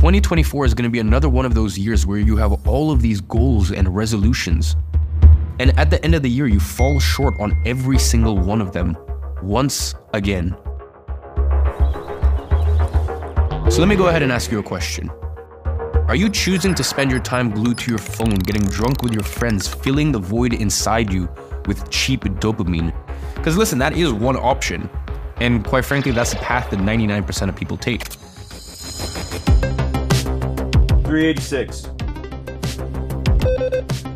2024 is going to be another one of those years where you have all of these goals and resolutions. And at the end of the year, you fall short on every single one of them once again. So let me go ahead and ask you a question. Are you choosing to spend your time glued to your phone, getting drunk with your friends, filling the void inside you with cheap dopamine? Because listen, that is one option. And quite frankly, that's the path that 99% of people take. 386.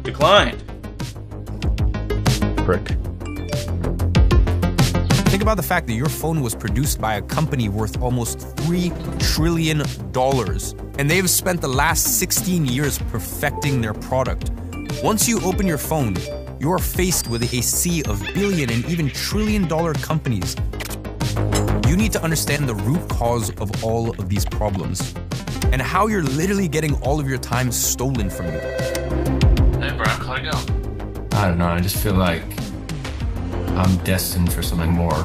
Declined. Brick. Think about the fact that your phone was produced by a company worth almost $3 trillion, and they've spent the last 16 years perfecting their product. Once you open your phone, you are faced with a sea of billion and even trillion dollar companies. You need to understand the root cause of all of these problems and how you're literally getting all of your time stolen from you. Hey, Brian, how'd it go? I don't know. I just feel like I'm destined for something more.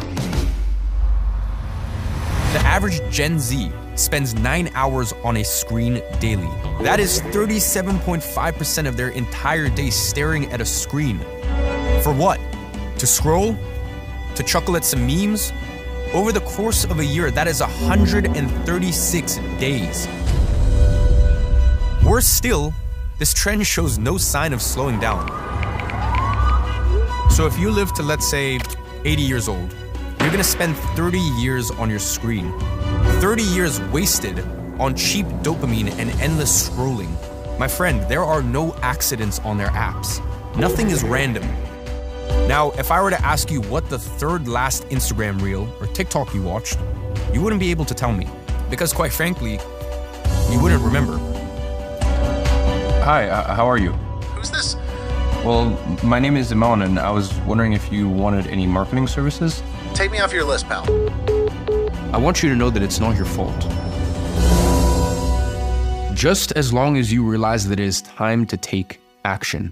The average Gen Z spends nine hours on a screen daily. That is 37.5% of their entire day staring at a screen. For what? To scroll? To chuckle at some memes? Over the course of a year, that is 136 days. Worse still, this trend shows no sign of slowing down. So if you live to, let's say, 80 years old, you're gonna spend 30 years on your screen. 30 years wasted on cheap dopamine and endless scrolling. My friend, there are no accidents on their apps. Nothing is random. Now, if I were to ask you what the third last Instagram reel or TikTok you watched, you wouldn't be able to tell me. Because quite frankly, you wouldn't remember. Hi, uh, how are you? Who's this? Well, my name is Imon, and I was wondering if you wanted any marketing services. Take me off your list, pal. I want you to know that it's not your fault. Just as long as you realize that it is time to take action.